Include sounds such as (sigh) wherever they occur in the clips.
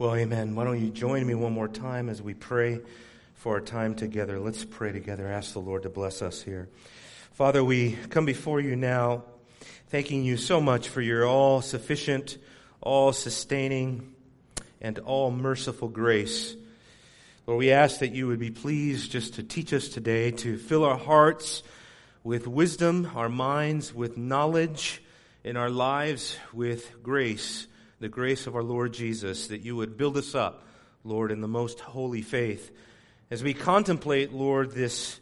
Well, amen. Why don't you join me one more time as we pray for our time together? Let's pray together. Ask the Lord to bless us here. Father, we come before you now, thanking you so much for your all sufficient, all sustaining, and all merciful grace. Lord, we ask that you would be pleased just to teach us today, to fill our hearts with wisdom, our minds with knowledge, and our lives with grace the grace of our Lord Jesus, that you would build us up, Lord, in the most holy faith. As we contemplate, Lord, this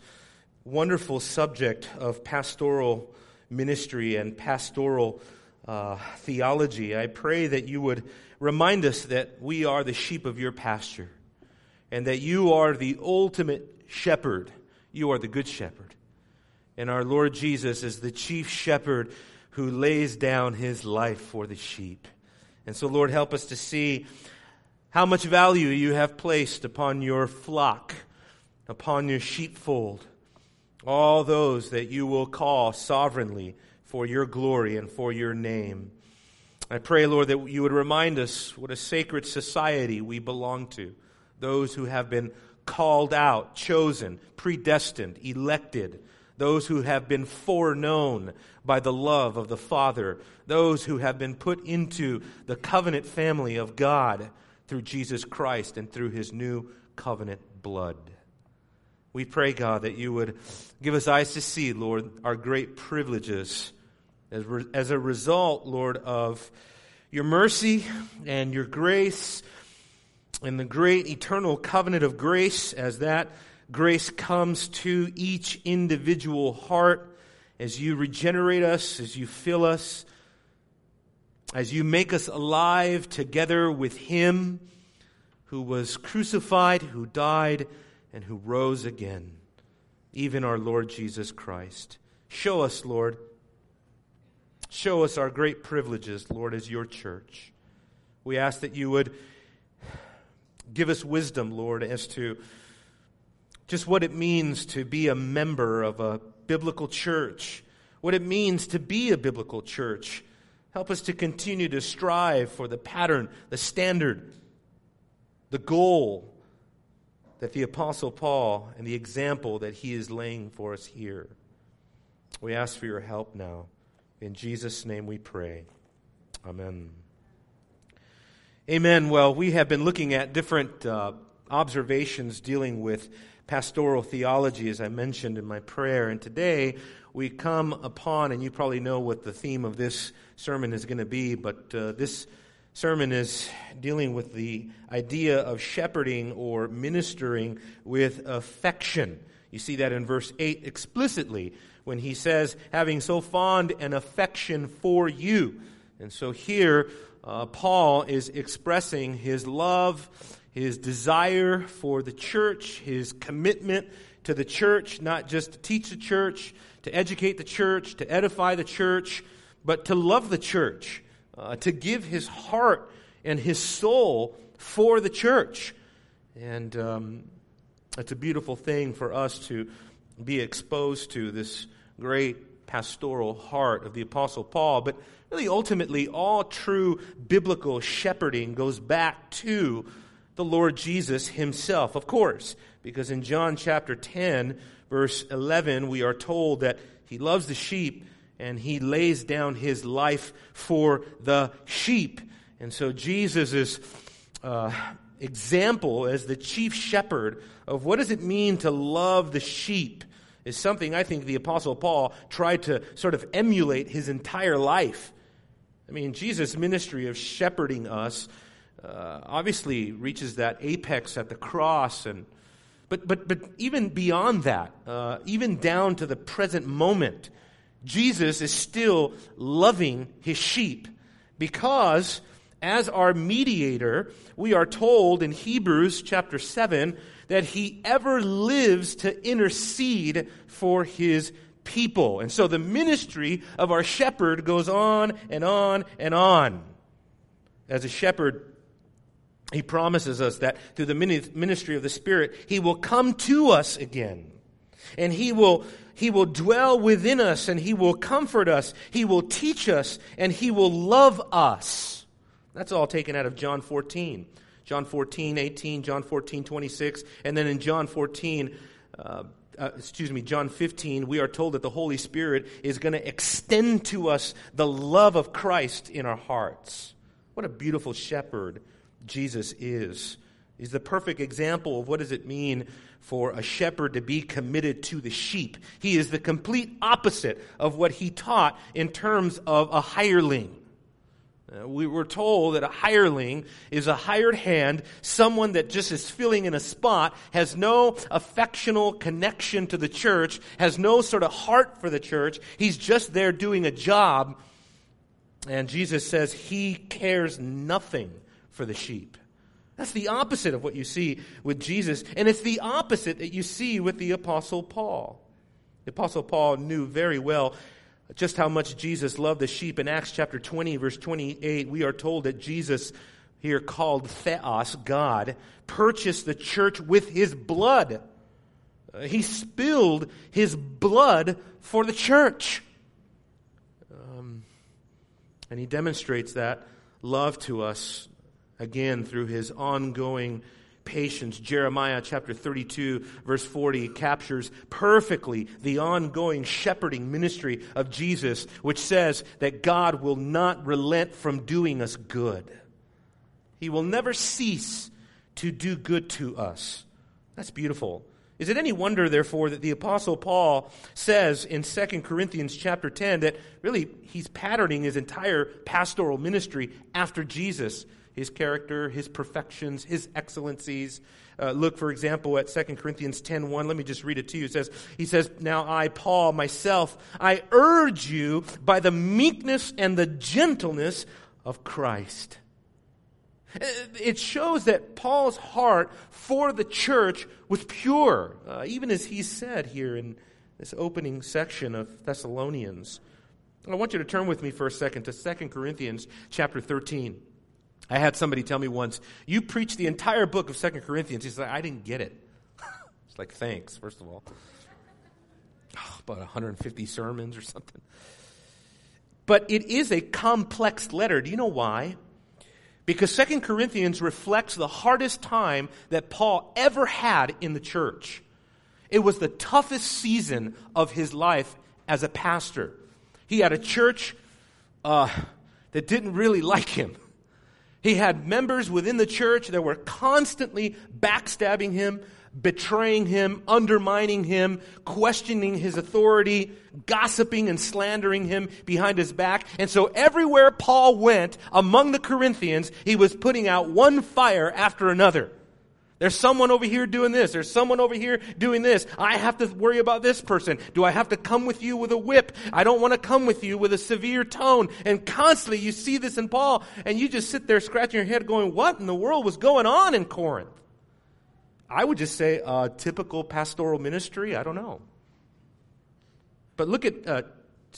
wonderful subject of pastoral ministry and pastoral uh, theology, I pray that you would remind us that we are the sheep of your pasture and that you are the ultimate shepherd. You are the good shepherd. And our Lord Jesus is the chief shepherd who lays down his life for the sheep. And so, Lord, help us to see how much value you have placed upon your flock, upon your sheepfold, all those that you will call sovereignly for your glory and for your name. I pray, Lord, that you would remind us what a sacred society we belong to, those who have been called out, chosen, predestined, elected those who have been foreknown by the love of the Father, those who have been put into the covenant family of God through Jesus Christ and through his new covenant blood. We pray, God, that you would give us eyes to see, Lord, our great privileges as, re- as a result, Lord, of your mercy and your grace and the great eternal covenant of grace as that grace comes to each individual heart as you regenerate us, as you fill us, as you make us alive together with Him who was crucified, who died, and who rose again, even our Lord Jesus Christ. Show us, Lord. Show us our great privileges, Lord, as your church. We ask that you would give us wisdom, Lord, as to just what it means to be a member of a biblical church, what it means to be a biblical church. Help us to continue to strive for the pattern, the standard, the goal that the Apostle Paul and the example that he is laying for us here. We ask for your help now. In Jesus' name we pray. Amen. Amen. Well, we have been looking at different uh, observations dealing with pastoral theology, as I mentioned in my prayer. And today we come upon, and you probably know what the theme of this sermon is going to be, but uh, this sermon is dealing with the idea of shepherding or ministering with affection. You see that in verse 8 explicitly when he says, having so fond an affection for you. And so here, uh, Paul is expressing his love his desire for the church, his commitment to the church, not just to teach the church, to educate the church, to edify the church, but to love the church, uh, to give his heart and his soul for the church. And um, it's a beautiful thing for us to be exposed to this great pastoral heart of the Apostle Paul. But really, ultimately, all true biblical shepherding goes back to the Lord Jesus himself, of course, because in John chapter 10, verse 11, we are told that he loves the sheep and he lays down his life for the sheep. And so Jesus' uh, example as the chief shepherd of what does it mean to love the sheep is something I think the Apostle Paul tried to sort of emulate his entire life. I mean, Jesus' ministry of shepherding us uh, obviously reaches that apex at the cross and but but but even beyond that uh, even down to the present moment jesus is still loving his sheep because as our mediator we are told in hebrews chapter 7 that he ever lives to intercede for his people. And so the ministry of our shepherd goes on and on and on. As a shepherd he promises us that through the ministry of the Spirit, He will come to us again. And He will, He will dwell within us and He will comfort us. He will teach us and He will love us. That's all taken out of John 14. John 14, 18, John 14, 26, and then in John 14, uh, uh, excuse me, John 15, we are told that the Holy Spirit is going to extend to us the love of Christ in our hearts. What a beautiful shepherd Jesus is. He's the perfect example of what does it mean for a shepherd to be committed to the sheep. He is the complete opposite of what he taught in terms of a hireling. Uh, we were told that a hireling is a hired hand, someone that just is filling in a spot, has no affectional connection to the church, has no sort of heart for the church. He's just there doing a job. And Jesus says he cares nothing for the sheep. That's the opposite of what you see with Jesus. And it's the opposite that you see with the Apostle Paul. The Apostle Paul knew very well just how much Jesus loved the sheep. In Acts chapter 20, verse 28, we are told that Jesus, here called Theos, God, purchased the church with his blood. Uh, he spilled his blood for the church. Um, and he demonstrates that love to us again through his ongoing patience. Jeremiah chapter 32, verse 40, captures perfectly the ongoing shepherding ministry of Jesus, which says that God will not relent from doing us good. He will never cease to do good to us. That's beautiful. Is it any wonder, therefore, that the Apostle Paul says in 2 Corinthians chapter 10 that really he's patterning his entire pastoral ministry after Jesus? His character, his perfections, his excellencies. Uh, look, for example, at 2 Corinthians 10.1. Let me just read it to you. It says, he says, Now I, Paul, myself, I urge you by the meekness and the gentleness of Christ. Uh, it shows that Paul's heart for the church was pure, uh, even as he said here in this opening section of Thessalonians. I want you to turn with me for a second to 2 Corinthians chapter 13. I had somebody tell me once, you preach the entire book of Second Corinthians. He said, I didn't get it. (laughs) it's like, thanks, first of all. (sighs) Oh, about 150 sermons or something. But it is a complex letter. Do you know why? Because Second Corinthians reflects the hardest time that Paul ever had in the church. It was the toughest season of his life as a pastor. He had a church uh, that didn't really like him. (laughs) He had members within the church that were constantly backstabbing him, betraying him, undermining him, questioning his authority, gossiping and slandering him behind his back. And so everywhere Paul went among the Corinthians, he was putting out one fire after another. There's someone over here doing this. There's someone over here doing this. I have to worry about this person. Do I have to come with you with a whip? I don't want to come with you with a severe tone. And constantly you see this in Paul, and you just sit there scratching your head going, What in the world was going on in Corinth? I would just say uh, typical pastoral ministry. I don't know. But look at uh,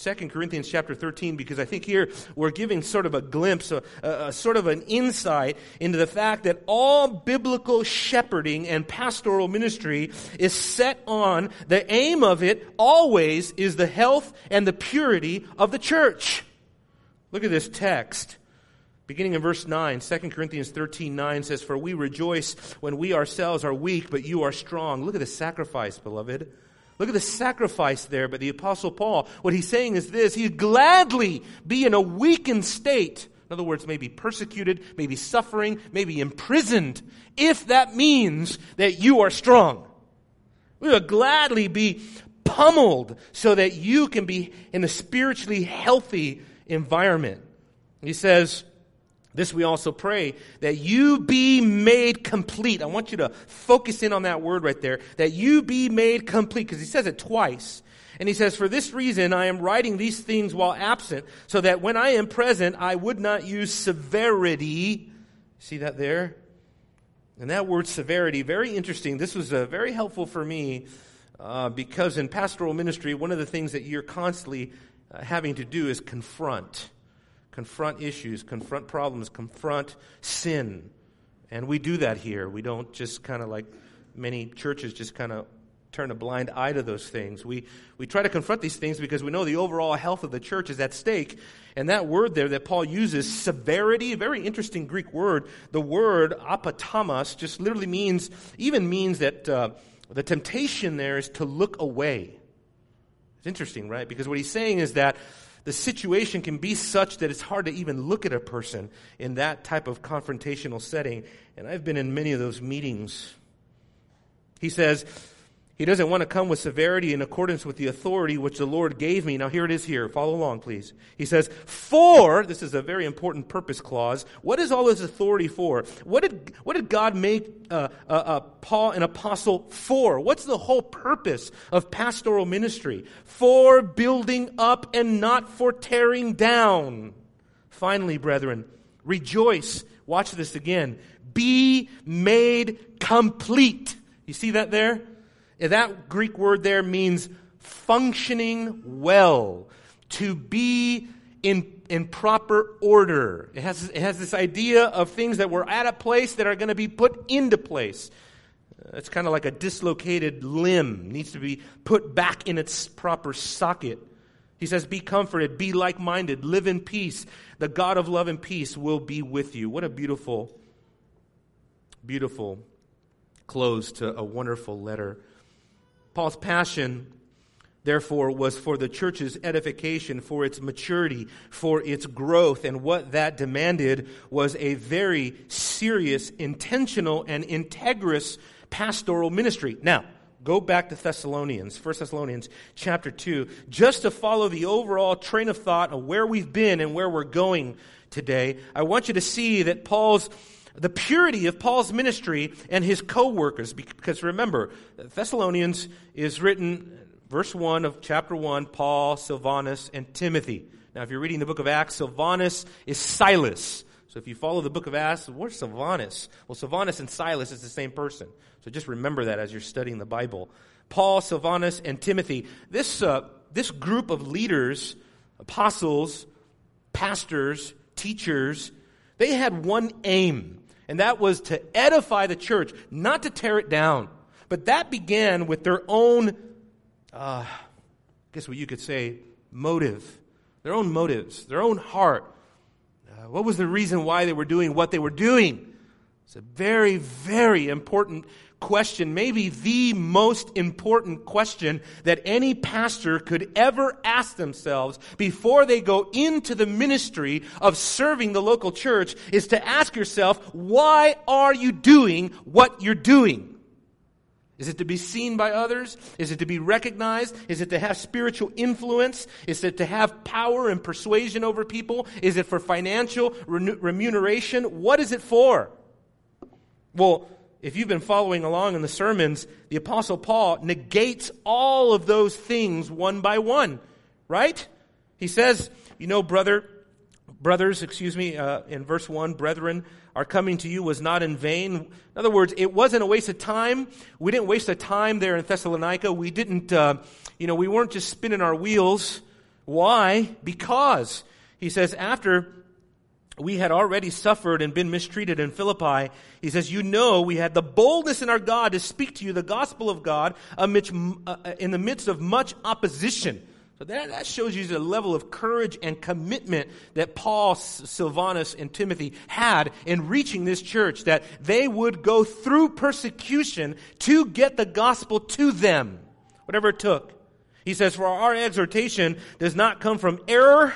2 Corinthians chapter 13 because I think here we're giving sort of a glimpse, a, a, a, sort of an insight into the fact that all biblical shepherding and pastoral ministry is set on the aim of it always is the health and the purity of the church. Look at this text. Beginning in verse 9, 2 Corinthians 13 9 says, For we rejoice when we ourselves are weak, but you are strong. Look at the sacrifice, beloved. Look at the sacrifice there by the Apostle Paul. What he's saying is this He'd gladly be in a weakened state. In other words, maybe persecuted, maybe suffering, maybe imprisoned, if that means that you are strong. We would gladly be pummeled so that you can be in a spiritually healthy environment. He says, this we also pray that you be made complete. I want you to focus in on that word right there. That you be made complete, because he says it twice. And he says, For this reason I am writing these things while absent, so that when I am present I would not use severity. See that there? And that word severity, very interesting. This was uh, very helpful for me uh, because in pastoral ministry, one of the things that you're constantly uh, having to do is confront confront issues, confront problems, confront sin. And we do that here. We don't just kind of like many churches just kind of turn a blind eye to those things. We, we try to confront these things because we know the overall health of the church is at stake. And that word there that Paul uses, severity, a very interesting Greek word. The word apotomos just literally means, even means that uh, the temptation there is to look away. It's interesting, right? Because what he's saying is that the situation can be such that it's hard to even look at a person in that type of confrontational setting. And I've been in many of those meetings. He says, he doesn't want to come with severity in accordance with the authority which the Lord gave me. Now, here it is here. Follow along, please. He says, For, this is a very important purpose clause. What is all this authority for? What did, what did God make uh, uh, uh, Paul an apostle for? What's the whole purpose of pastoral ministry? For building up and not for tearing down. Finally, brethren, rejoice. Watch this again. Be made complete. You see that there? That Greek word there means functioning well, to be in, in proper order. It has, it has this idea of things that were at a place that are going to be put into place. Uh, it's kind of like a dislocated limb, needs to be put back in its proper socket. He says, Be comforted, be like minded, live in peace. The God of love and peace will be with you. What a beautiful, beautiful close to a wonderful letter. Paul's passion, therefore, was for the church's edification, for its maturity, for its growth. And what that demanded was a very serious, intentional, and integrous pastoral ministry. Now, go back to Thessalonians, 1 Thessalonians chapter 2, just to follow the overall train of thought of where we've been and where we're going today. I want you to see that Paul's the purity of Paul's ministry and his co-workers. Because remember, Thessalonians is written, verse 1 of chapter 1, Paul, Silvanus, and Timothy. Now, if you're reading the book of Acts, Silvanus is Silas. So if you follow the book of Acts, where's Silvanus? Well, Silvanus and Silas is the same person. So just remember that as you're studying the Bible. Paul, Silvanus, and Timothy. This, uh, this group of leaders, apostles, pastors, teachers, they had one aim and that was to edify the church, not to tear it down. But that began with their own, uh, I guess what you could say, motive, their own motives, their own heart. Uh, what was the reason why they were doing what they were doing? It's a very, very important question, maybe the most important question that any pastor could ever ask themselves before they go into the ministry of serving the local church is to ask yourself, why are you doing what you're doing? Is it to be seen by others? Is it to be recognized? Is it to have spiritual influence? Is it to have power and persuasion over people? Is it for financial remuneration? What is it for? Well, if you've been following along in the sermons, the Apostle Paul negates all of those things one by one, right? He says, you know, brother, brothers, excuse me, uh, in verse 1, brethren, our coming to you was not in vain. In other words, it wasn't a waste of time. We didn't waste a time there in Thessalonica. We didn't, uh, you know, we weren't just spinning our wheels. Why? Because, he says, after we had already suffered and been mistreated in Philippi. He says, You know, we had the boldness in our God to speak to you the gospel of God amidst, uh, in the midst of much opposition. So that, that shows you the level of courage and commitment that Paul, Silvanus, and Timothy had in reaching this church, that they would go through persecution to get the gospel to them, whatever it took. He says, For our exhortation does not come from error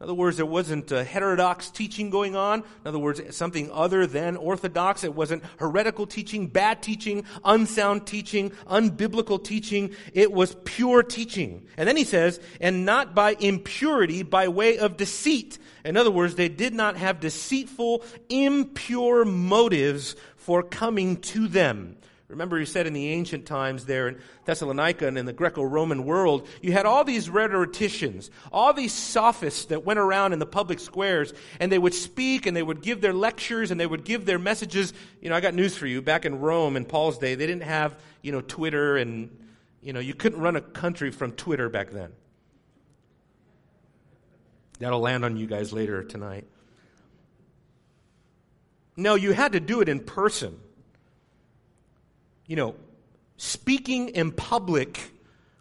in other words, there wasn't heterodox teaching going on. In other words, something other than orthodox. It wasn't heretical teaching, bad teaching, unsound teaching, unbiblical teaching. It was pure teaching. And then he says, and not by impurity, by way of deceit. In other words, they did not have deceitful, impure motives for coming to them. Remember, he said in the ancient times there in Thessalonica and in the Greco Roman world, you had all these rhetoricians, all these sophists that went around in the public squares, and they would speak and they would give their lectures and they would give their messages. You know, I got news for you. Back in Rome in Paul's day, they didn't have, you know, Twitter and, you know, you couldn't run a country from Twitter back then. That'll land on you guys later tonight. No, you had to do it in person you know, speaking in public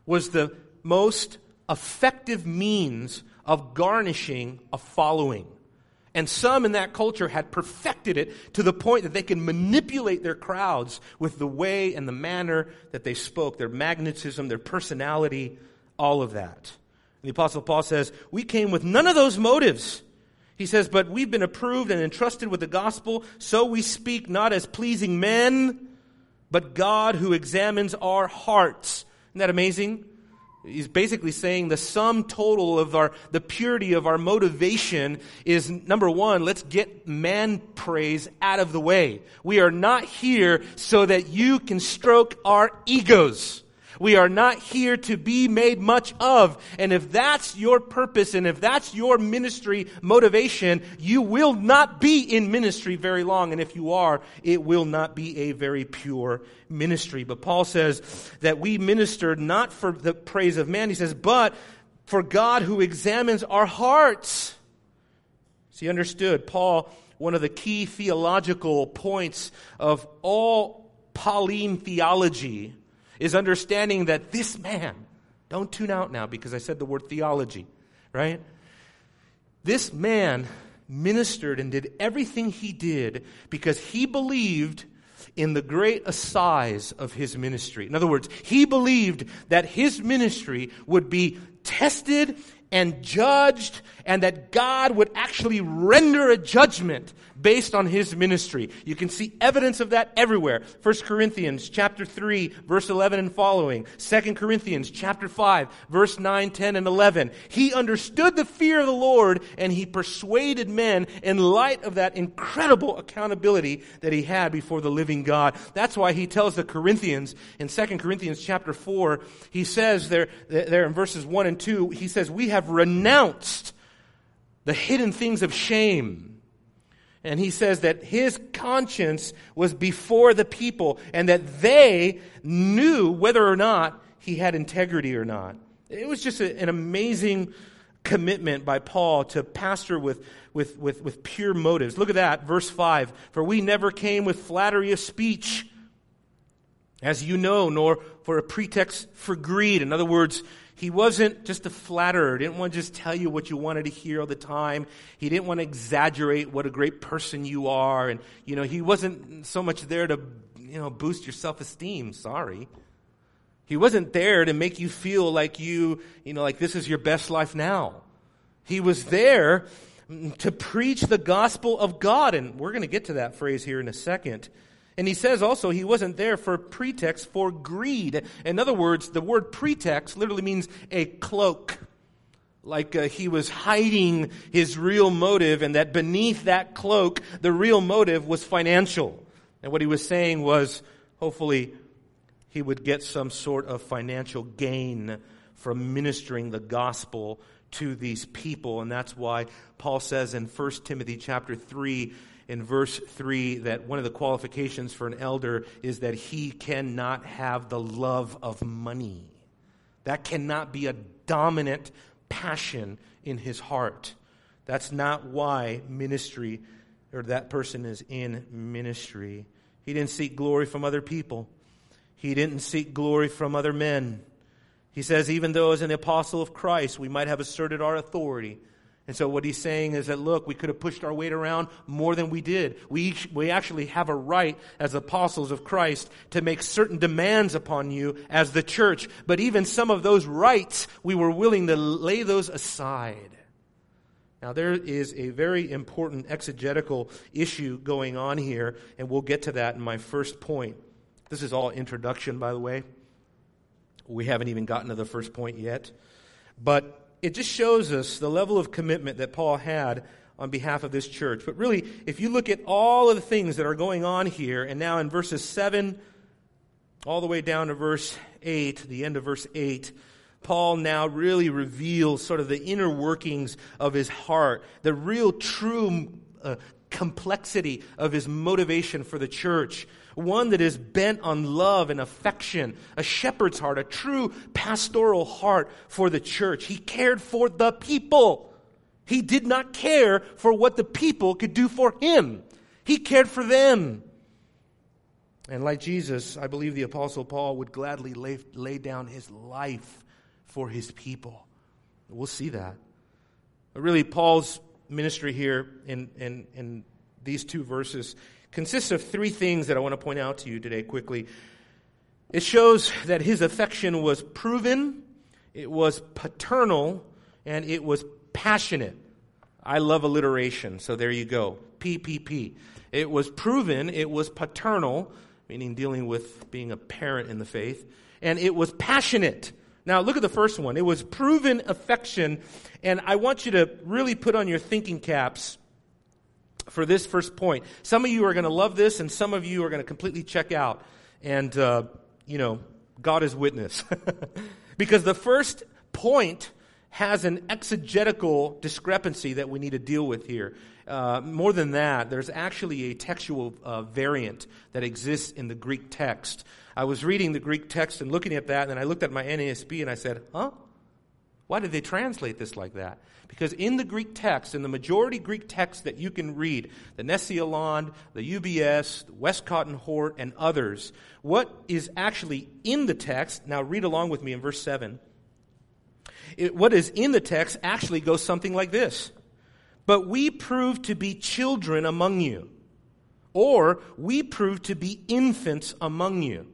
was the most effective means of garnishing a following. And some in that culture had perfected it to the point that they can manipulate their crowds with the way and the manner that they spoke, their magnetism, their personality, all of that. And the Apostle Paul says, We came with none of those motives. He says, But we've been approved and entrusted with the gospel, so we speak not as pleasing men, but God who examines our hearts. Isn't that amazing? He's basically saying the sum total of our, the purity of our motivation is number one, let's get man praise out of the way. We are not here so that you can stroke our egos. We are not here to be made much of. And if that's your purpose and if that's your ministry motivation, you will not be in ministry very long. And if you are, it will not be a very pure ministry. But Paul says that we ministered not for the praise of man, he says, but for God who examines our hearts. So he understood, Paul, one of the key theological points of all Pauline theology is understanding that this man, don't tune out now because I said the word theology, right? This man ministered and did everything he did because he believed in the great assize of his ministry. In other words, he believed that his ministry would be tested and judged and that God would actually render a judgment based on his ministry. You can see evidence of that everywhere. 1 Corinthians chapter 3 verse 11 and following. 2 Corinthians chapter 5 verse 9, 10 and 11. He understood the fear of the Lord and he persuaded men in light of that incredible accountability that he had before the living God. That's why he tells the Corinthians in 2 Corinthians chapter 4, he says there, there in verses 1 and 2, he says, we have renounced the hidden things of shame and he says that his conscience was before the people and that they knew whether or not he had integrity or not. It was just a, an amazing commitment by Paul to pastor with, with, with, with pure motives. Look at that, verse 5. For we never came with flattery of speech, as you know, nor for a pretext for greed. In other words, he wasn't just a flatterer. Didn't want to just tell you what you wanted to hear all the time. He didn't want to exaggerate what a great person you are. And, you know, he wasn't so much there to, you know, boost your self-esteem. Sorry. He wasn't there to make you feel like you, you know, like this is your best life now. He was there to preach the gospel of God. And we're going to get to that phrase here in a second. And he says also he wasn't there for pretext for greed. In other words, the word pretext literally means a cloak. Like uh, he was hiding his real motive, and that beneath that cloak, the real motive was financial. And what he was saying was, hopefully, he would get some sort of financial gain from ministering the gospel to these people. And that's why Paul says in 1 Timothy chapter 3, in verse 3 that one of the qualifications for an elder is that he cannot have the love of money. That cannot be a dominant passion in his heart. That's not why ministry or that person is in ministry. He didn't seek glory from other people. He didn't seek glory from other men. He says, even though as an apostle of Christ, we might have asserted our authority, and so what he's saying is that, look, we could have pushed our weight around more than we did. We, we actually have a right as apostles of Christ to make certain demands upon you as the church. But even some of those rights, we were willing to lay those aside. Now, there is a very important exegetical issue going on here, and we'll get to that in my first point. This is all introduction, by the way. We haven't even gotten to the first point yet. But it just shows us the level of commitment that Paul had on behalf of this church. But really, if you look at all of the things that are going on here, and now in verses 7 all the way down to verse 8, the end of verse 8, Paul now really reveals sort of the inner workings of his heart, the real true uh, complexity of his motivation for the church one that is bent on love and affection, a shepherd's heart, a true pastoral heart for the church. He cared for the people. He did not care for what the people could do for him. He cared for them. And like Jesus, I believe the Apostle Paul would gladly lay, lay down his life for his people. We'll see that. But really, Paul's ministry here in, in, in these two verses consists of three things that I want to point out to you today quickly. It shows that his affection was proven, it was paternal, and it was passionate. I love alliteration, so there you go. PPP. It was proven, it was paternal, meaning dealing with being a parent in the faith, and it was passionate. Now, look at the first one. It was proven affection, and I want you to really put on your thinking caps for this first point. Some of you are going to love this, and some of you are going to completely check out. And, uh, you know, God is witness. (laughs) because the first point has an exegetical discrepancy that we need to deal with here. Uh, more than that, there's actually a textual uh, variant that exists in the Greek text. I was reading the Greek text and looking at that, and I looked at my NASB and I said, huh? Why did they translate this like that? Because in the Greek text, in the majority Greek text that you can read, the Nestle-Aland, the UBS, the Westcott and Hort, and others, what is actually in the text, now read along with me in verse 7. It, what is in the text actually goes something like this but we prove to be children among you, or we prove to be infants among you.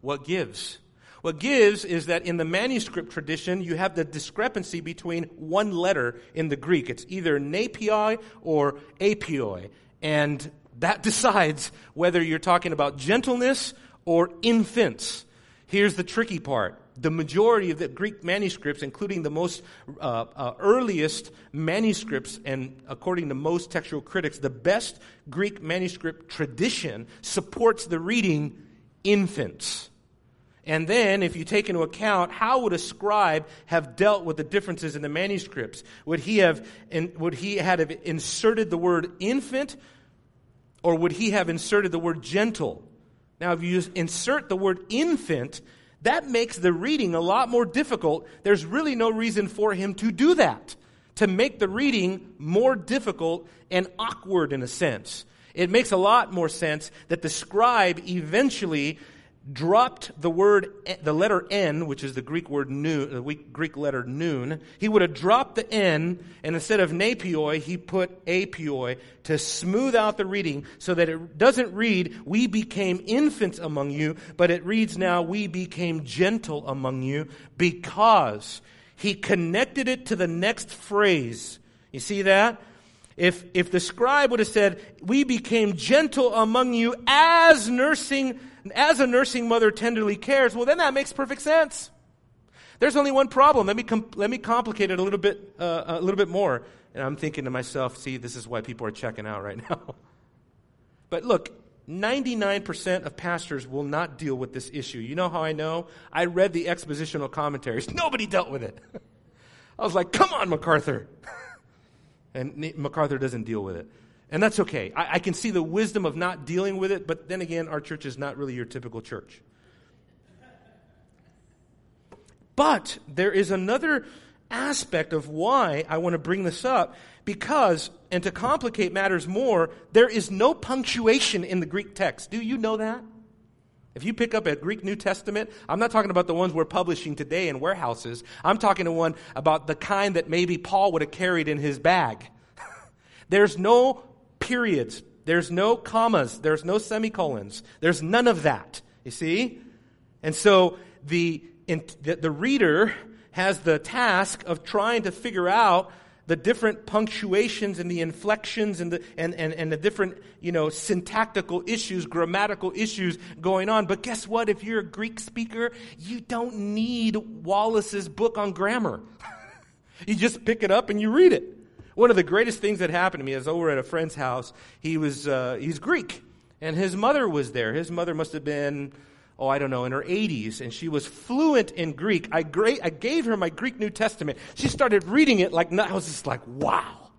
What gives? What gives is that in the manuscript tradition, you have the discrepancy between one letter in the Greek. It's either napioi or apioi. And that (laughs) decides whether you're talking about gentleness or infants. Here's the tricky part the majority of the Greek manuscripts, including the most uh, uh, earliest manuscripts, and according to most textual critics, the best Greek manuscript tradition supports the reading infants. And then, if you take into account how would a scribe have dealt with the differences in the manuscripts, would he have would he have inserted the word infant, or would he have inserted the word gentle? Now, if you insert the word infant, that makes the reading a lot more difficult. There's really no reason for him to do that, to make the reading more difficult and awkward in a sense. It makes a lot more sense that the scribe eventually dropped the word, the letter N, which is the Greek word noon, the Greek letter noon, he would have dropped the N, and instead of napioi, he put apioi to smooth out the reading so that it doesn't read, we became infants among you, but it reads now, we became gentle among you, because he connected it to the next phrase. You see that? If, if the scribe would have said, we became gentle among you as nursing as a nursing mother tenderly cares, well, then that makes perfect sense. There's only one problem. Let me, com- let me complicate it a little bit, uh, a little bit more. And I'm thinking to myself, see, this is why people are checking out right (laughs) now. but look, 99% of pastors will not deal with this issue. You know how I know? I read the expositional commentaries. (laughs) Nobody dealt with it. (laughs) I was like, come on, MacArthur. And MacArthur doesn't deal with it. And that's okay. I, I, can see the wisdom of not dealing with it, but then again, our church is not really your typical church. But there is another aspect of why I want to bring this up because, and to complicate matters more, there is no punctuation in the Greek text. Do you know that? If you pick up a Greek New Testament, I'm not talking about the ones we're publishing today in warehouses. I'm talking to one about the kind that maybe Paul would have carried in his bag. (laughs) There's no periods. There's no commas. There's no semicolons. There's none of that. You see? And so the, in, the, the reader has the task of trying to figure out the different punctuations and the inflections and the, and, and, and the different, you know, syntactical issues, grammatical issues going on. But guess what? If you're a Greek speaker, you don't need Wallace's book on grammar. (laughs) you just pick it up and you read it. One of the greatest things that happened to me is over at a friend's house. He was, uh, he's Greek, and his mother was there. His mother must have been, oh, I don't know, in her 80s, and she was fluent in Greek. I, gra- I gave her my Greek New Testament. She started reading it like, I was just like, wow,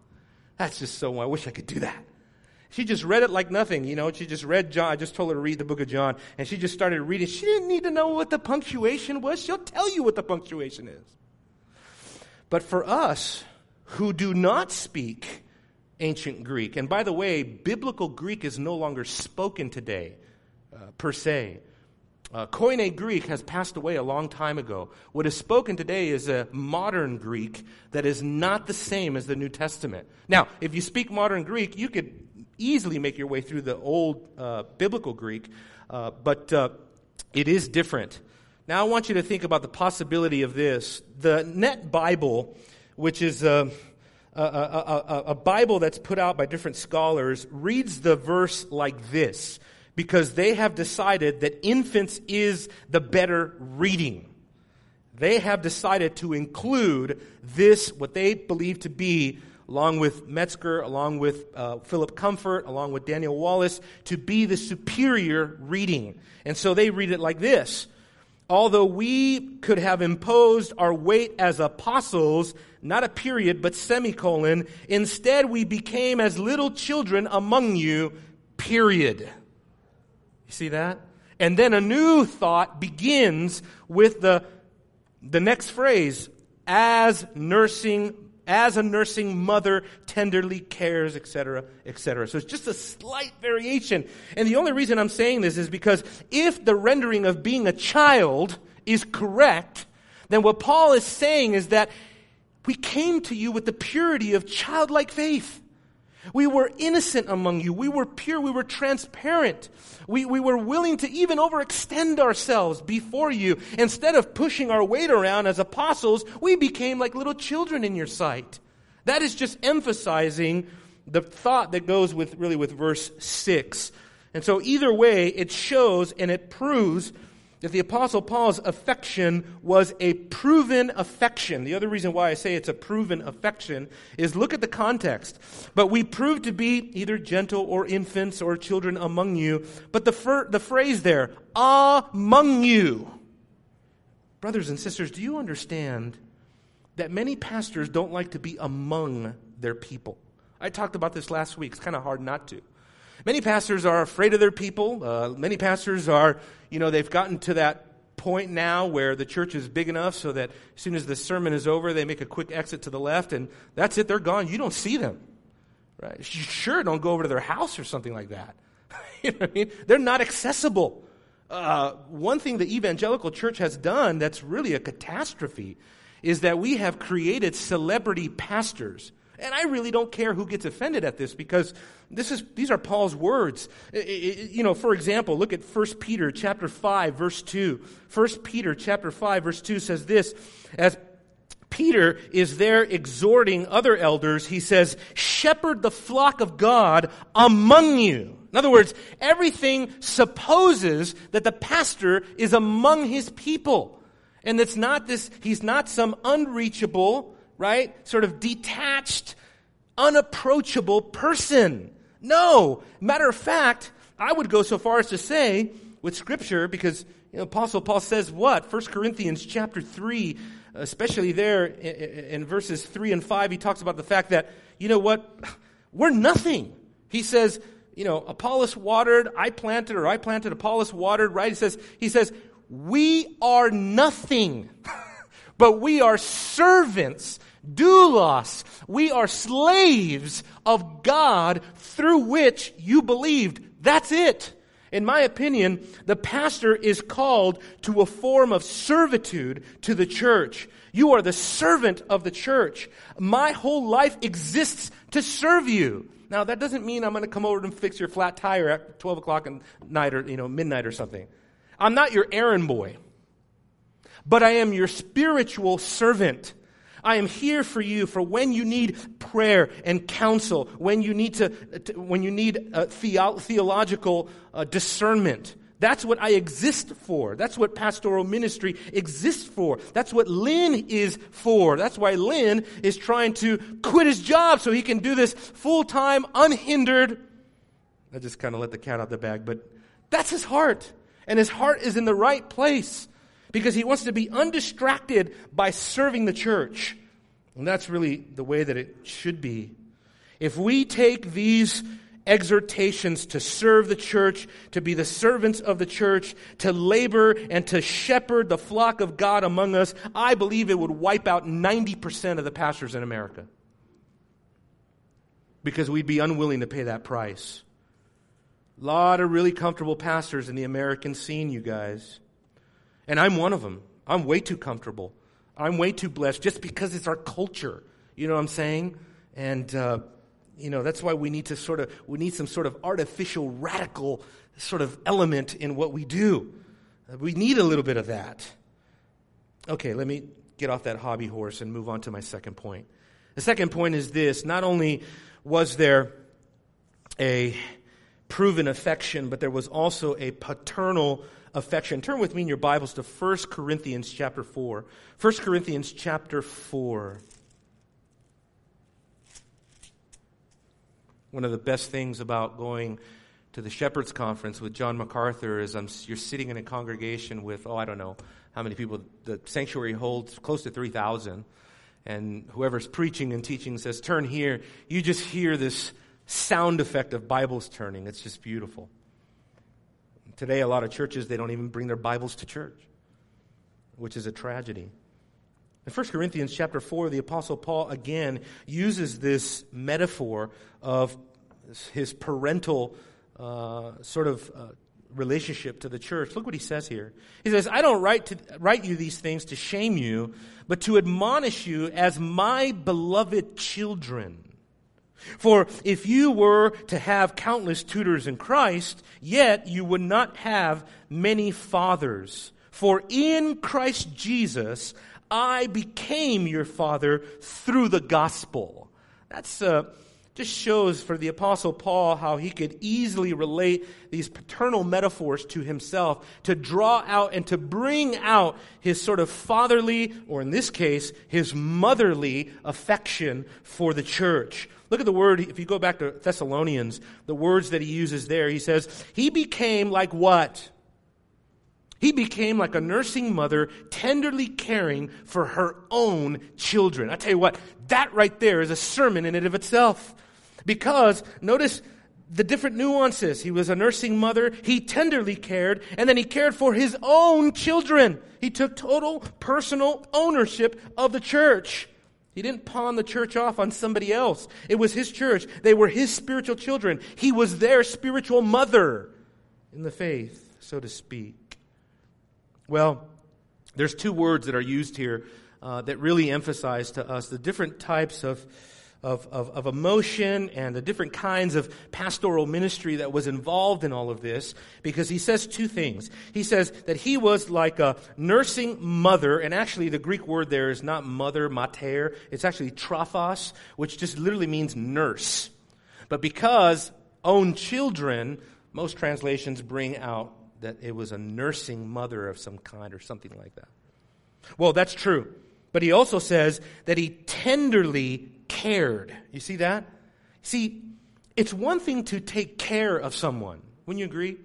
that's just so, I wish I could do that. She just read it like nothing, you know. She just read John. I just told her to read the book of John, and she just started reading. She didn't need to know what the punctuation was. She'll tell you what the punctuation is. But for us, who do not speak ancient Greek. And by the way, biblical Greek is no longer spoken today. uh, per se. Uh, Koine Greek has passed away a long time ago. What is spoken today is a modern Greek that is not the same as the New Testament. Now, if you speak modern Greek, you could easily make your way through the old uh, biblical Greek, uh, but uh, it is different. Now, I want you to think about the possibility of this. The Net Bible, which is a, a, a, a Bible that's put out by different scholars, reads the verse like this because they have decided that infants is the better reading. They have decided to include this, what they believe to be, along with Metzger, along with uh, Philip Comfort, along with Daniel Wallace, to be the superior reading. And so they read it like this. Although we could have imposed our weight as apostles, not a period, but semicolon, instead we became as little children among you, period. You see that? And then a new thought begins with the, the next phrase, as nursing, as a nursing mother tenderly cares, etc., etc. So it's just a slight variation. And the only reason I'm saying this is because if the rendering of being a child is correct, then what Paul is saying is that we came to you with the purity of childlike faith. We were innocent among you. We were pure. We were transparent. We, we were willing to even overextend ourselves before you. Instead of pushing our weight around as apostles, we became like little children in your sight. That is just emphasizing the thought that goes with really with verse 6. And so either way, it shows and it proves that the Apostle Paul's affection was a proven affection. The other reason why I say it's a proven affection is look at the context. But we prove to be either gentle or infants or children among you. But the, fir- the phrase there, among you. Brothers and sisters, do you understand that many pastors don't like to be among their people? I talked about this last week. It's kind of hard not to. Many pastors are afraid of their people. Uh, many pastors are, you know, they've gotten to that point now where the church is big enough so that as soon as the sermon is over, they make a quick exit to the left and that's it, they're gone. You don't see them. Right? Sure don't go over to their house or something like that. (laughs) you know what I mean? They're not accessible. Uh, one thing the evangelical church has done that's really a catastrophe is that we have created celebrity pastors and I really don't care who gets offended at this because this is, these are Paul's words. you know, for example, look at 1 Peter chapter 5 verse 2. 1 Peter chapter 5 verse 2 says this, as Peter is there exhorting other elders, he says, shepherd the flock of God among you. In other words, everything supposes that the pastor is among his people. And it's not this, he's not some unreachable, right? Sort of detached, unapproachable person. No. Matter of fact, I would go so far as to say with scripture, because you know, Apostle Paul says what? 1 Corinthians chapter 3, especially there in, in verses 3 and 5, he talks about the fact that, you know what? (sighs) We're nothing. He says, you know, Apollos watered, I planted, or I planted, Apollos watered, right? He says, he says, we are nothing, (laughs) but we are servants doulos. We are slaves of God through which you believed. That's it. In my opinion, the pastor is called to a form of servitude to the church. You are the servant of the church. My whole life exists to serve you. Now, that doesn't mean I'm going to come over and fix your flat tire at 12 o'clock at night or, you know, midnight or something. I'm not your errand boy, but I am your spiritual servant. I am here for you for when you need prayer and counsel, when you need to, to when you need uh, theo- theological uh, discernment. That's what I exist for. That's what pastoral ministry exists for. That's what Lynn is for. That's why Lynn is trying to quit his job so he can do this full time, unhindered. I just kind of let the cat out the bag, but that's his heart. And his heart is in the right place because he wants to be undistracted by serving the church. And that's really the way that it should be. If we take these exhortations to serve the church, to be the servants of the church, to labor and to shepherd the flock of God among us, I believe it would wipe out 90% of the pastors in America. Because we'd be unwilling to pay that price. A lot of really comfortable pastors in the American scene, you guys. And I'm one of them. I'm way too comfortable. I'm way too blessed just because it's our culture. You know what I'm saying? And, uh, you know, that's why we need to sort of, we need some sort of artificial, radical sort of element in what we do. We need a little bit of that. Okay, let me get off that hobby horse and move on to my second point. The second point is this not only was there a proven affection, but there was also a paternal affection. Turn with me in your Bibles to 1 Corinthians chapter 4. 1 Corinthians chapter 4. One of the best things about going to the Shepherds Conference with John MacArthur is I'm, you're sitting in a congregation with, oh, I don't know how many people. The sanctuary holds close to 3,000. And whoever's preaching and teaching says, turn here. You just hear this sound effect of Bibles turning. It's just beautiful. Today, a lot of churches, they don't even bring their Bibles to church, which is a tragedy. In 1 Corinthians chapter 4, the Apostle Paul again uses this metaphor of his parental uh, sort of uh, relationship to the church. Look what he says here. He says, I don't write, to, write you these things to shame you, but to admonish you as my beloved children. For if you were to have countless tutors in Christ, yet you would not have many fathers. For in Christ Jesus, I became your father through the gospel. That's uh, just shows for the Apostle Paul how he could easily relate these paternal metaphors to himself to draw out and to bring out his sort of fatherly, or in this case, his motherly affection for the church. Look at the word, if you go back to Thessalonians, the words that he uses there. He says, He became like what? He became like a nursing mother, tenderly caring for her own children. I tell you what, that right there is a sermon in and of itself. Because, notice the different nuances. He was a nursing mother. He tenderly cared, and then he cared for his own children. He took total personal ownership of the church. He didn't pawn the church off on somebody else. It was his church. They were his spiritual children. He was their spiritual mother in the faith, so to speak. Well, there's two words that are used here uh, that really emphasize to us the different types of of, of, of, emotion and the different kinds of pastoral ministry that was involved in all of this because he says two things. He says that he was like a nursing mother, and actually the Greek word there is not mother, mater, it's actually trophos, which just literally means nurse. But because own children, most translations bring out that it was a nursing mother of some kind or something like that. Well, that's true. But he also says that he tenderly cared. You see that? See, it's one thing to take care of someone. Wouldn't you agree?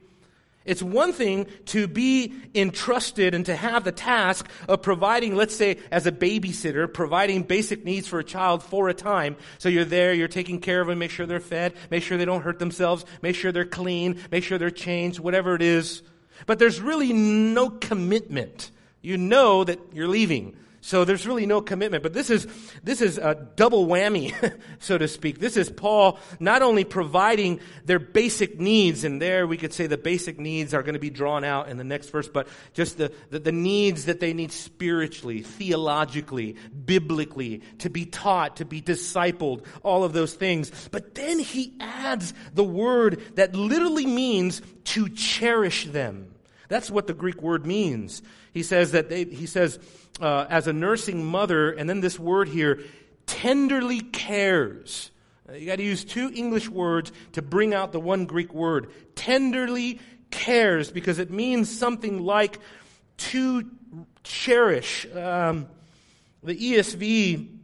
It's one thing to be entrusted and to have the task of providing, let's say, as a babysitter, providing basic needs for a child for a time. So you're there, you're taking care of them, make sure they're fed, make sure they don't hurt themselves, make sure they're clean, make sure they're changed, whatever it is. But there's really no commitment. You know that you're leaving. So there's really no commitment. But this is, this is a double whammy, (laughs) so to speak. This is Paul not only providing their basic needs, and there we could say the basic needs are going to be drawn out in the next verse, but just the, the, the needs that they need spiritually, theologically, biblically, to be taught, to be discipled, all of those things. But then he adds the word that literally means to cherish them. That's what the Greek word means. He says that they, he says, uh, as a nursing mother, and then this word here, tenderly cares. Uh, you got to use two English words to bring out the one Greek word. Tenderly cares, because it means something like to cherish. Um, the ESV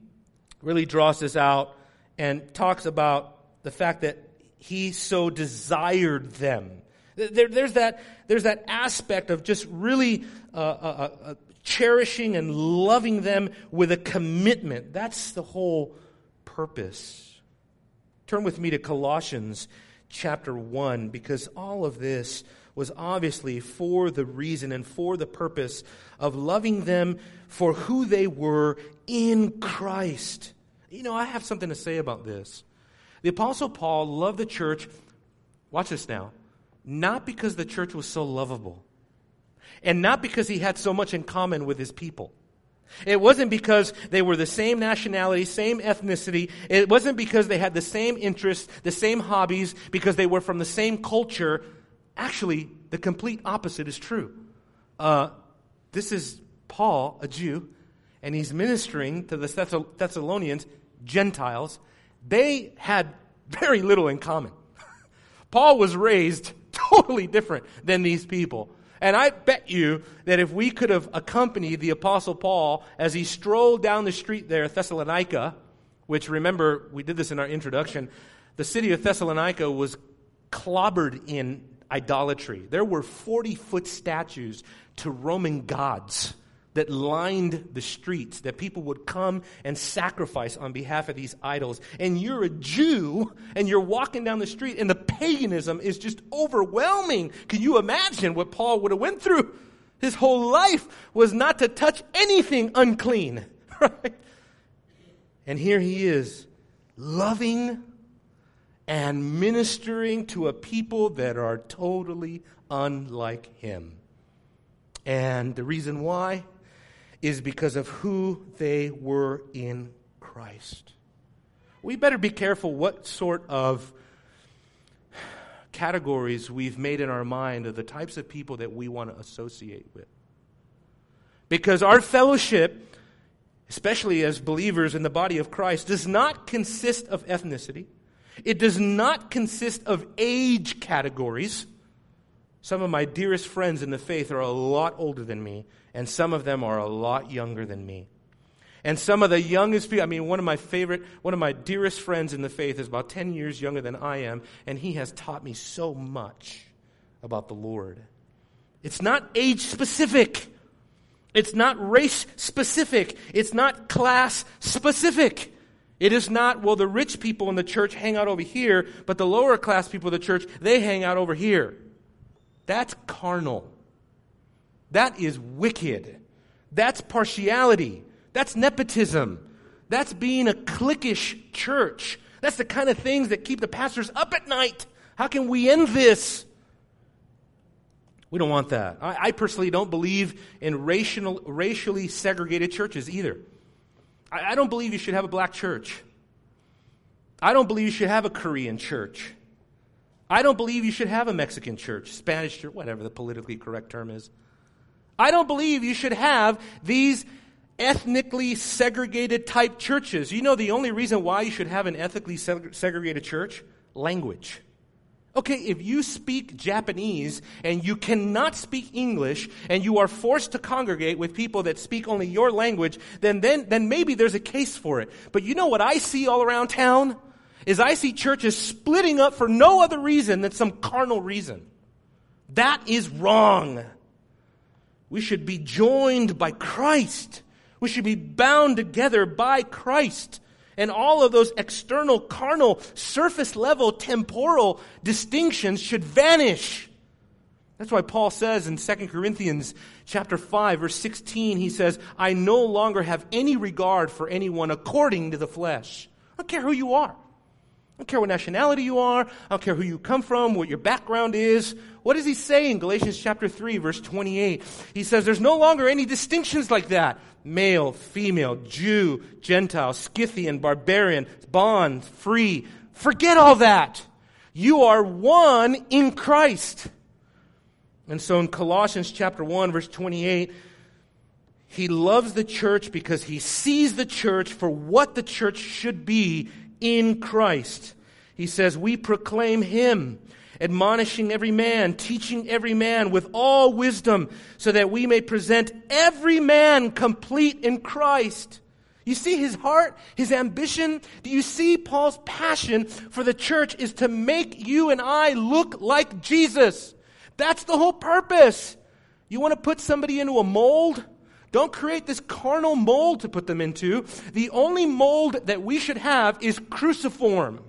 really draws this out and talks about the fact that he so desired them. There, there's, that, there's that aspect of just really uh, uh, uh, cherishing and loving them with a commitment. That's the whole purpose. Turn with me to Colossians chapter 1 because all of this was obviously for the reason and for the purpose of loving them for who they were in Christ. You know, I have something to say about this. The Apostle Paul loved the church, watch this now, not because the church was so lovable, and not because he had so much in common with his people. It wasn't because they were the same nationality, same ethnicity. It wasn't because they had the same interests, the same hobbies, because they were from the same culture. Actually, the complete opposite is true. Uh, this is Paul, a Jew, and he's ministering to the Thessalonians, Gentiles. They had very little in common. (laughs) Paul was raised (laughs) totally different than these people. And I bet you that if we could have accompanied the Apostle Paul as he strolled down the street there, Thessalonica, which remember, we did this in our introduction, the city of Thessalonica was clobbered in idolatry. There were 40 foot statues to Roman gods that lined the streets that people would come and sacrifice on behalf of these idols. And you're a Jew and you're walking down the street and the paganism is just overwhelming. Can you imagine what Paul would have went through? His whole life was not to touch anything unclean, (laughs) right? And here he is loving and ministering to a people that are totally unlike him. And the reason why is because of who they were in Christ. We better be careful what sort of categories we've made in our mind of the types of people that we want to associate with. Because our fellowship, especially as believers in the body of Christ, does not consist of ethnicity. It does not consist of age categories. Some of my dearest friends in the faith are a lot older than me, and some of them are a lot younger than me. And some of the youngest people, I mean, one of my favorite, one of my dearest friends in the faith is about 10 years younger than I am, and he has taught me so much about the Lord. It's not age specific. It's not race specific. It's not class specific. It is not, well, the rich people in the church hang out over here, but the lower class people of the church, they hang out over here. That's carnal. That is wicked. That's partiality. That's nepotism. That's being a cliquish church. That's the kind of things that keep the pastors up at night. How can we end this? We don't want that. I, I personally don't believe in racial, racially segregated churches either. I, I don't believe you should have a black church. I don't believe you should have a Korean church. I don't believe you should have a Mexican church, Spanish church, whatever the politically correct term is. I don't believe you should have these ethnically segregated type churches. You know the only reason why you should have an ethnically segregated church? Language. Okay, if you speak Japanese and you cannot speak English and you are forced to congregate with people that speak only your language, then, then, then maybe there's a case for it. But you know what I see all around town? is I see churches splitting up for no other reason than some carnal reason. That is wrong. We should be joined by Christ. We should be bound together by Christ. And all of those external, carnal, surface level, temporal distinctions should vanish. That's why Paul says in 2 Corinthians chapter 5 verse 16 he says, "I no longer have any regard for anyone according to the flesh." I don't care who you are don't care what nationality you are. I don't care who you come from, what your background is. What does he say in Galatians chapter 3, verse 28? He says there's no longer any distinctions like that. Male, female, Jew, Gentile, Scythian, barbarian, bond, free. Forget all that. You are one in Christ. And so in Colossians chapter 1, verse 28, he loves the church because he sees the church for what the church should be in Christ. He says, We proclaim him, admonishing every man, teaching every man with all wisdom, so that we may present every man complete in Christ. You see his heart, his ambition? Do you see Paul's passion for the church is to make you and I look like Jesus? That's the whole purpose. You want to put somebody into a mold? Don't create this carnal mold to put them into. The only mold that we should have is cruciform.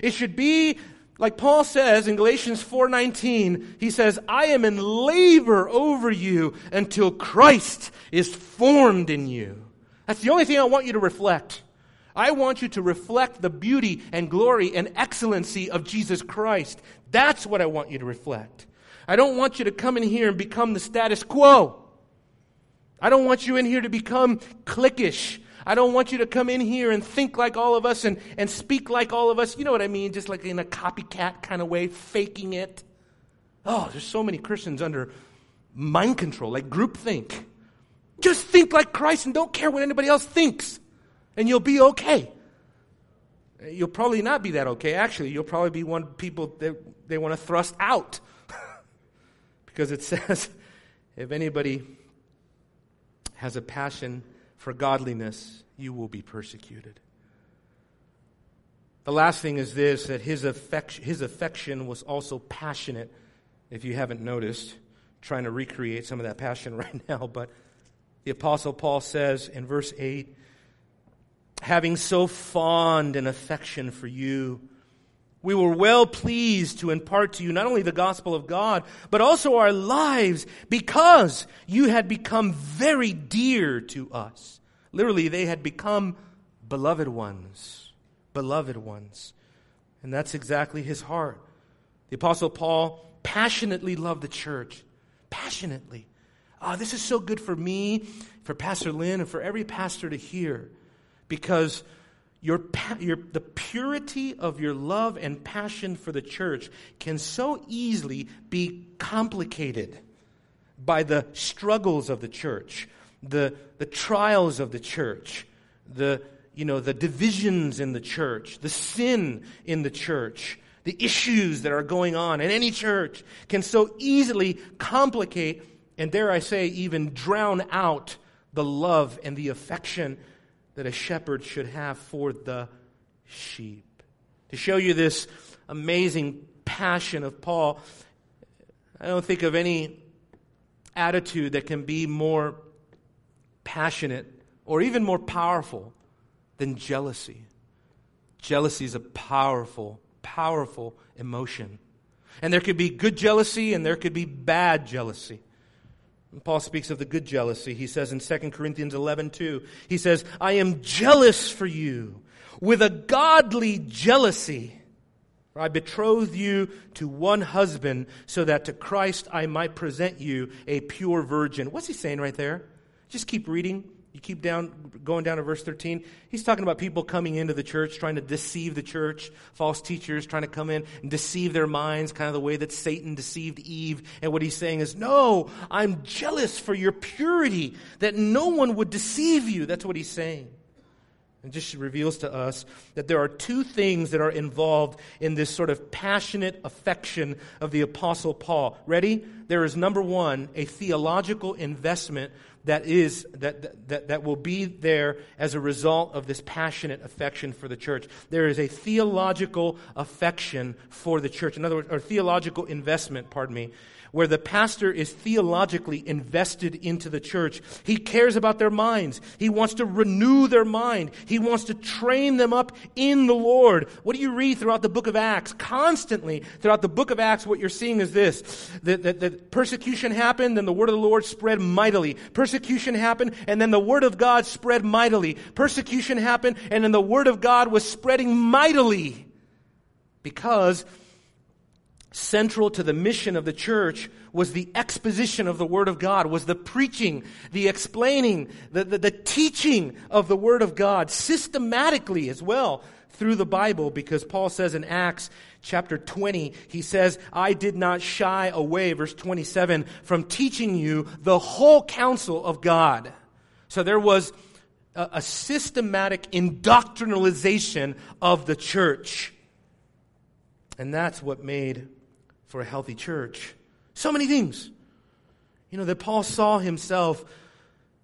It should be like Paul says in Galatians 4:19, he says, "I am in labor over you until Christ is formed in you." That's the only thing I want you to reflect. I want you to reflect the beauty and glory and excellency of Jesus Christ. That's what I want you to reflect. I don't want you to come in here and become the status quo. I don't want you in here to become cliquish. I don't want you to come in here and think like all of us and, and speak like all of us. You know what I mean? Just like in a copycat kind of way, faking it. Oh, there's so many Christians under mind control, like groupthink. Just think like Christ and don't care what anybody else thinks, and you'll be okay. You'll probably not be that okay. Actually, you'll probably be one people that they want to thrust out. (laughs) because it says, (laughs) if anybody has a passion for godliness, you will be persecuted. The last thing is this that his affection, his affection was also passionate, if you haven't noticed. trying to recreate some of that passion (laughs) right now, but the Apostle Paul says in verse 8, having so fond an affection for you, we were well pleased to impart to you not only the gospel of God, but also our lives because you had become very dear to us. Literally, they had become beloved ones. Beloved ones. And that's exactly his heart. The Apostle Paul passionately loved the church. Passionately. Oh, this is so good for me, for Pastor Lynn, and for every pastor to hear because your, your, the purity of your love and passion for the church can so easily be complicated by the struggles of the church, the, the trials of the church, the, you know, the divisions in the church, the sin in the church, the issues that are going on in any church can so easily complicate and, dare I say, even drown out the love and the affection that a shepherd should have for the sheep. To show you this amazing passion of Paul, I don't think of any attitude that can be more passionate or even more powerful than jealousy. Jealousy is a powerful, powerful emotion. And there could be good jealousy and there could be bad jealousy. Paul speaks of the good jealousy. He says in 2 Corinthians 11, 2, he says, I am jealous for you with a godly jealousy. For I betrothed you to one husband so that to Christ I might present you a pure virgin. What's he saying right there? Just keep reading. You keep down, going down to verse 13. He's talking about people coming into the church, trying to deceive the church, false teachers trying to come in and deceive their minds, kind of the way that Satan deceived Eve. And what he's saying is, no, I'm jealous for your purity, that no one would deceive you. That's what he's saying. And just reveals to us that there are two things that are involved in this sort of passionate affection of the Apostle Paul. Ready? There is number one, a theological investment that is that, that, that will be there as a result of this passionate affection for the church. There is a theological affection for the church. In other words, or theological investment, pardon me, where the pastor is theologically invested into the church. He cares about their minds. He wants to renew their mind. He wants to train them up in the Lord. What do you read throughout the book of Acts? Constantly throughout the book of Acts, what you're seeing is this that, that, that persecution happened, and the word of the Lord spread mightily. Persecution happened, and then the word of God spread mightily. Persecution happened, and then the word of God was spreading mightily because central to the mission of the church was the exposition of the Word of God, was the preaching, the explaining, the, the, the, teaching of the Word of God systematically as well through the Bible because Paul says in Acts chapter 20, he says, I did not shy away, verse 27, from teaching you the whole counsel of God. So there was a, a systematic indoctrinalization of the church. And that's what made for a healthy church. So many things. You know, that Paul saw himself,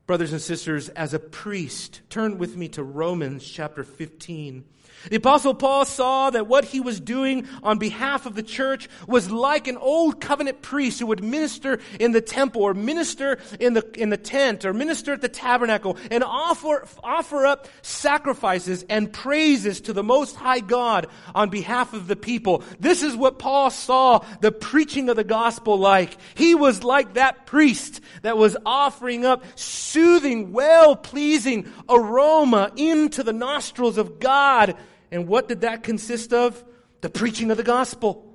brothers and sisters, as a priest. Turn with me to Romans chapter 15. The apostle Paul saw that what he was doing on behalf of the church was like an old covenant priest who would minister in the temple or minister in the, in the tent or minister at the tabernacle and offer, offer up sacrifices and praises to the most high God on behalf of the people. This is what Paul saw the preaching of the gospel like. He was like that priest that was offering up soothing, well pleasing aroma into the nostrils of God. And what did that consist of? The preaching of the gospel.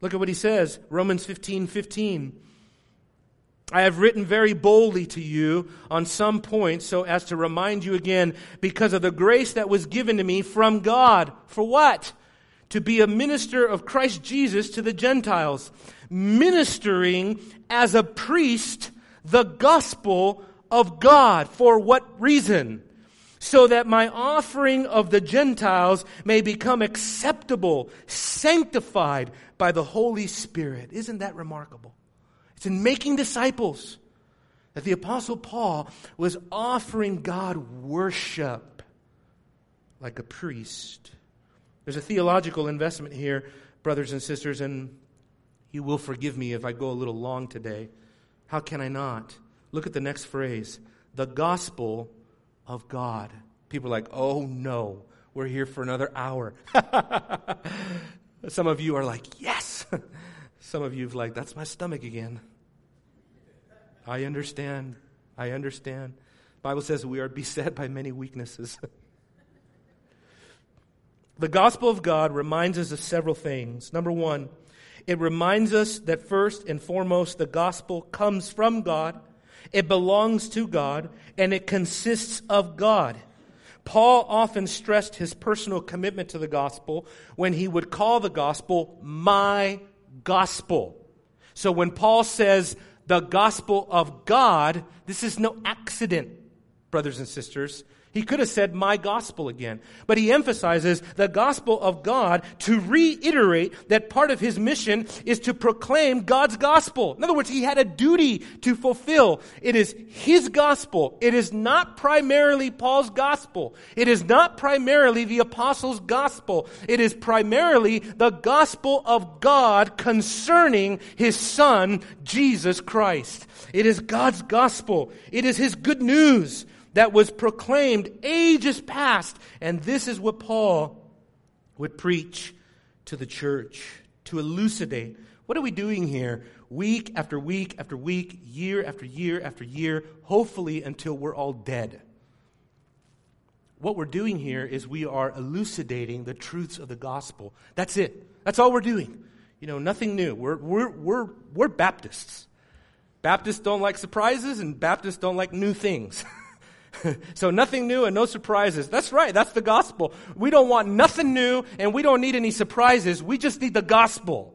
Look at what he says, Romans 15 15. I have written very boldly to you on some points so as to remind you again because of the grace that was given to me from God. For what? To be a minister of Christ Jesus to the Gentiles, ministering as a priest the gospel of God. For what reason? So that my offering of the Gentiles may become acceptable, sanctified by the Holy Spirit. Isn't that remarkable? It's in making disciples that the Apostle Paul was offering God worship like a priest. There's a theological investment here, brothers and sisters, and you will forgive me if I go a little long today. How can I not? Look at the next phrase the gospel of God. People are like, oh no, we're here for another hour. (laughs) Some of you are like, yes. (laughs) Some of you are like, that's my stomach again. I understand. I understand. Bible says we are beset by many weaknesses. (laughs) the gospel of God reminds us of several things. Number one, it reminds us that first and foremost, the gospel comes from God, it belongs to God, and it consists of God. Paul often stressed his personal commitment to the gospel when he would call the gospel my gospel. So when Paul says the gospel of God, this is no accident, brothers and sisters. He could have said my gospel again, but he emphasizes the gospel of God to reiterate that part of his mission is to proclaim God's gospel. In other words, he had a duty to fulfill. It is his gospel. It is not primarily Paul's gospel. It is not primarily the apostles' gospel. It is primarily the gospel of God concerning his son, Jesus Christ. It is God's gospel. It is his good news that was proclaimed ages past. And this is what Paul would preach to the church to elucidate. What are we doing here? Week after week after week, year after year after year, hopefully until we're all dead. What we're doing here is we are elucidating the truths of the gospel. That's it. That's all we're doing. You know, nothing new. We're, we're, we're, we're Baptists. Baptists don't like surprises, and Baptists don't like new things. (laughs) (laughs) so nothing new and no surprises. That's right. That's the gospel. We don't want nothing new and we don't need any surprises. We just need the gospel.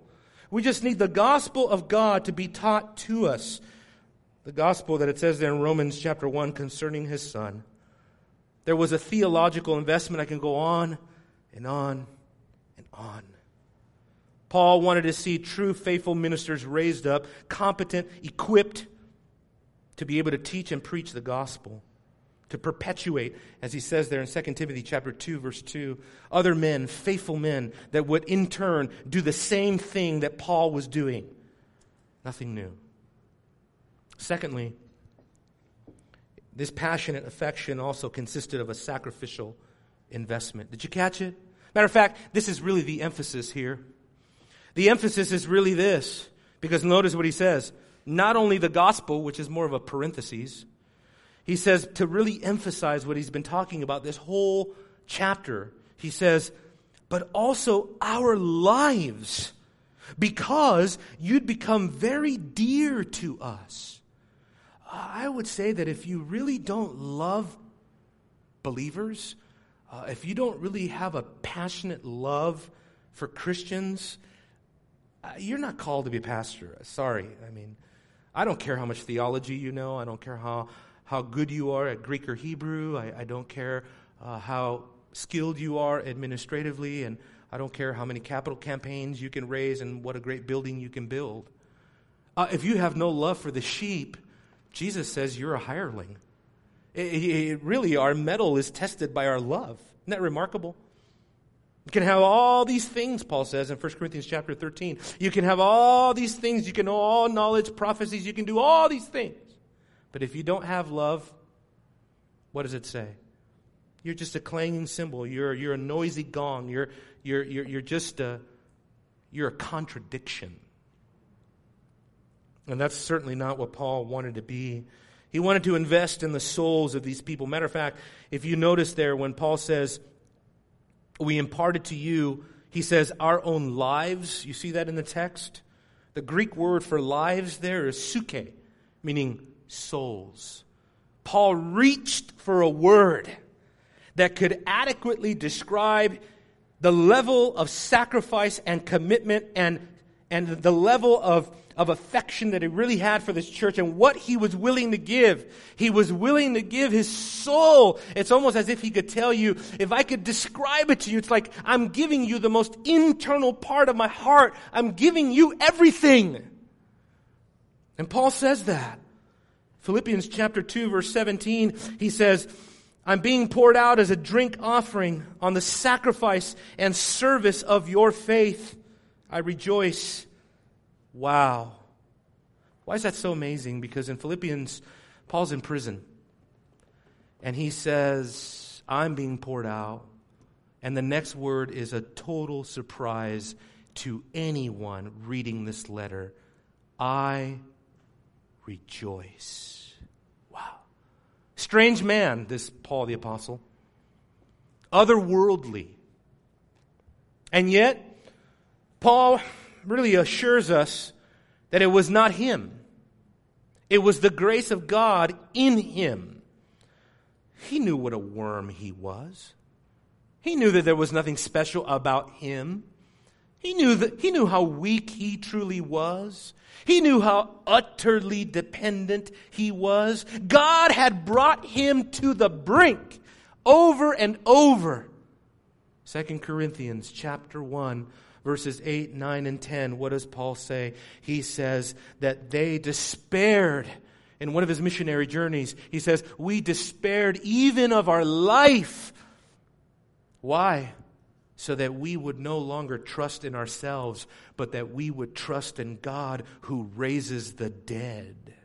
We just need the gospel of God to be taught to us. The gospel that it says there in Romans chapter 1 concerning his son. There was a theological investment. I can go on and on and on. Paul wanted to see true faithful ministers raised up, competent, equipped to be able to teach and preach the gospel to perpetuate, as he says there in 2 Timothy chapter 2, verse 2, other men, faithful men, that would in turn do the same thing that Paul was doing. Nothing new. Secondly, this passionate affection also consisted of a sacrificial investment. Did you catch it? Matter of fact, this is really the emphasis here. The emphasis is really this, because notice what he says. Not only the gospel, which is more of a parenthesis, he says, to really emphasize what he's been talking about this whole chapter, he says, but also our lives, because you'd become very dear to us. I would say that if you really don't love believers, uh, if you don't really have a passionate love for Christians, uh, you're not called to be a pastor. Sorry. I mean, I don't care how much theology you know. I don't care how how good you are at Greek or Hebrew. I, I don't care uh, how skilled you are administratively, and I don't care how many capital campaigns you can raise and what a great building you can build. Uh, if you have no love for the sheep, Jesus says you're a hireling. It, it, really, our mettle is tested by our love. Isn't that remarkable? You can have all these things, Paul says in 1 Corinthians chapter 13. You can have all these things. You can know all knowledge, prophecies. You can do all these things. But if you don't have love, what does it say? You're just a clanging cymbal. You're, you're a noisy gong. You're, you're, you're, you're just a, you're a contradiction. And that's certainly not what Paul wanted to be. He wanted to invest in the souls of these people. Matter of fact, if you notice there, when Paul says, We imparted to you, he says, Our own lives. You see that in the text? The Greek word for lives there is psuche, meaning souls. Paul reached for a word that could adequately describe the level of sacrifice and commitment and, and the level of, of affection that he really had for this church and what he was willing to give. He was willing to give his soul. It's almost as if he could tell you, if I could describe it to you, it's like I'm giving you the most internal part of my heart. I'm giving you everything. And Paul says that. Philippians chapter 2 verse 17, he says, I'm being poured out as a drink offering on the sacrifice and service of your faith. I rejoice. Wow. Why is that so amazing? Because in Philippians, Paul's in prison. And he says, I'm being poured out. And the next word is a total surprise to anyone reading this letter. I rejoice. Wow. Strange man, this Paul the Apostle. Otherworldly. And yet, Paul really assures us that it was not him. It was the grace of God in him. He knew what a worm he was. He knew that there was nothing special about him. He knew that he knew how weak he truly was. He knew how utterly dependent he was. God had brought him to the brink over and over. 2 Corinthians chapter 1 verses 8, 9 and 10. What does Paul say? He says that they despaired in one of his missionary journeys. He says, "We despaired even of our life." Why? So that we would no longer trust in ourselves, but that we would trust in God who raises the dead.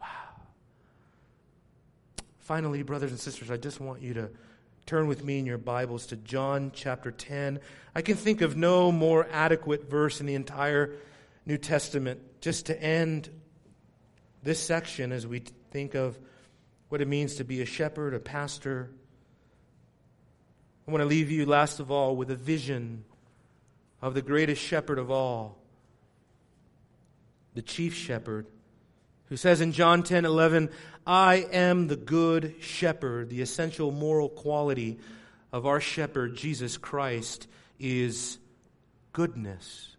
Wow. Finally, brothers and sisters, I just want you to turn with me in your Bibles to John chapter 10. I can think of no more adequate verse in the entire New Testament just to end this section as we think of what it means to be a shepherd, a pastor, I want to leave you, last of all, with a vision of the greatest shepherd of all, the chief shepherd, who says in John 10 11, I am the good shepherd. The essential moral quality of our shepherd, Jesus Christ, is goodness.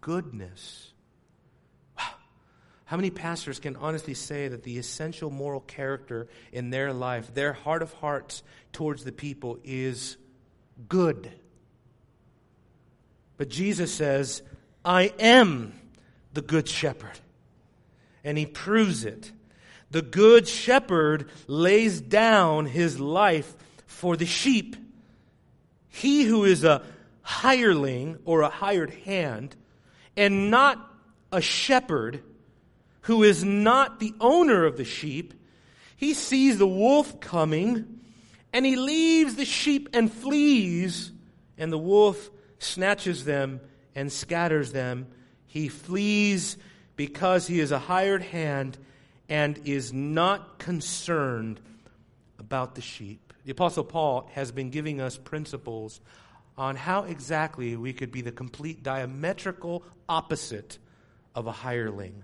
Goodness. How many pastors can honestly say that the essential moral character in their life, their heart of hearts towards the people, is good? But Jesus says, I am the good shepherd. And he proves it. The good shepherd lays down his life for the sheep. He who is a hireling or a hired hand and not a shepherd who is not the owner of the sheep, he sees the wolf coming and he leaves the sheep and flees, and the wolf snatches them and scatters them. He flees because he is a hired hand and is not concerned about the sheep. The Apostle Paul has been giving us principles on how exactly we could be the complete diametrical opposite of a hireling.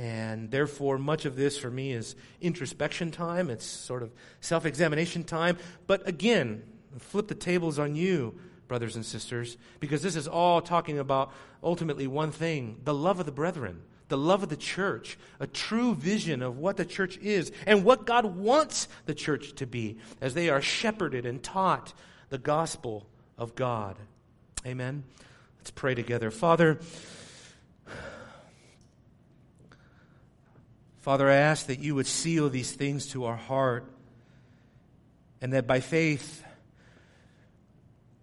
And therefore, much of this for me is introspection time. It's sort of self examination time. But again, flip the tables on you, brothers and sisters, because this is all talking about ultimately one thing the love of the brethren, the love of the church, a true vision of what the church is and what God wants the church to be as they are shepherded and taught the gospel of God. Amen. Let's pray together. Father, Father, I ask that you would seal these things to our heart and that by faith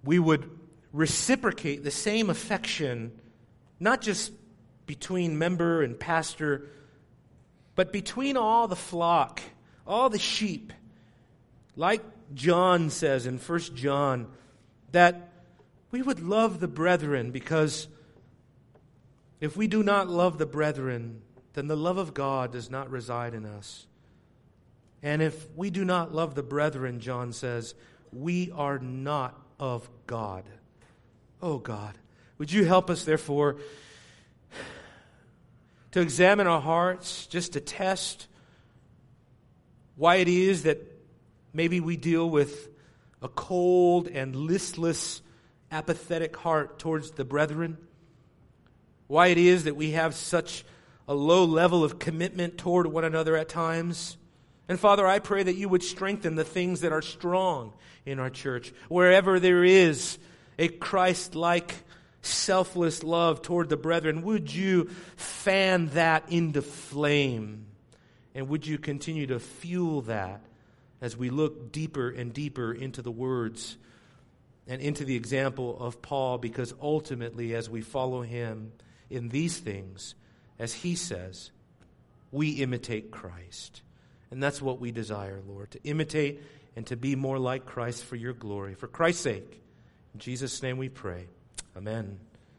we would reciprocate the same affection, not just between member and pastor, but between all the flock, all the sheep. Like John says in 1 John, that we would love the brethren because If we do not love the brethren, then the love of God does not reside in us. And if we do not love the brethren, John says, we are not of God. Oh God, would you help us, therefore, to examine our hearts, just to test why it is that maybe we deal with a cold and listless, apathetic heart towards the brethren? Why it is that we have such a low level of commitment toward one another at times? And Father, I pray that you would strengthen the things that are strong in our church. Wherever there is a Christ like, selfless love toward the brethren, would you fan that into flame? And would you continue to fuel that as we look deeper and deeper into the words and into the example of Paul? Because ultimately, as we follow him in these things, as he says, we imitate Christ. And that's what we desire, Lord, to imitate and to be more like Christ for your glory. For Christ's sake. In Jesus' name we pray. Amen.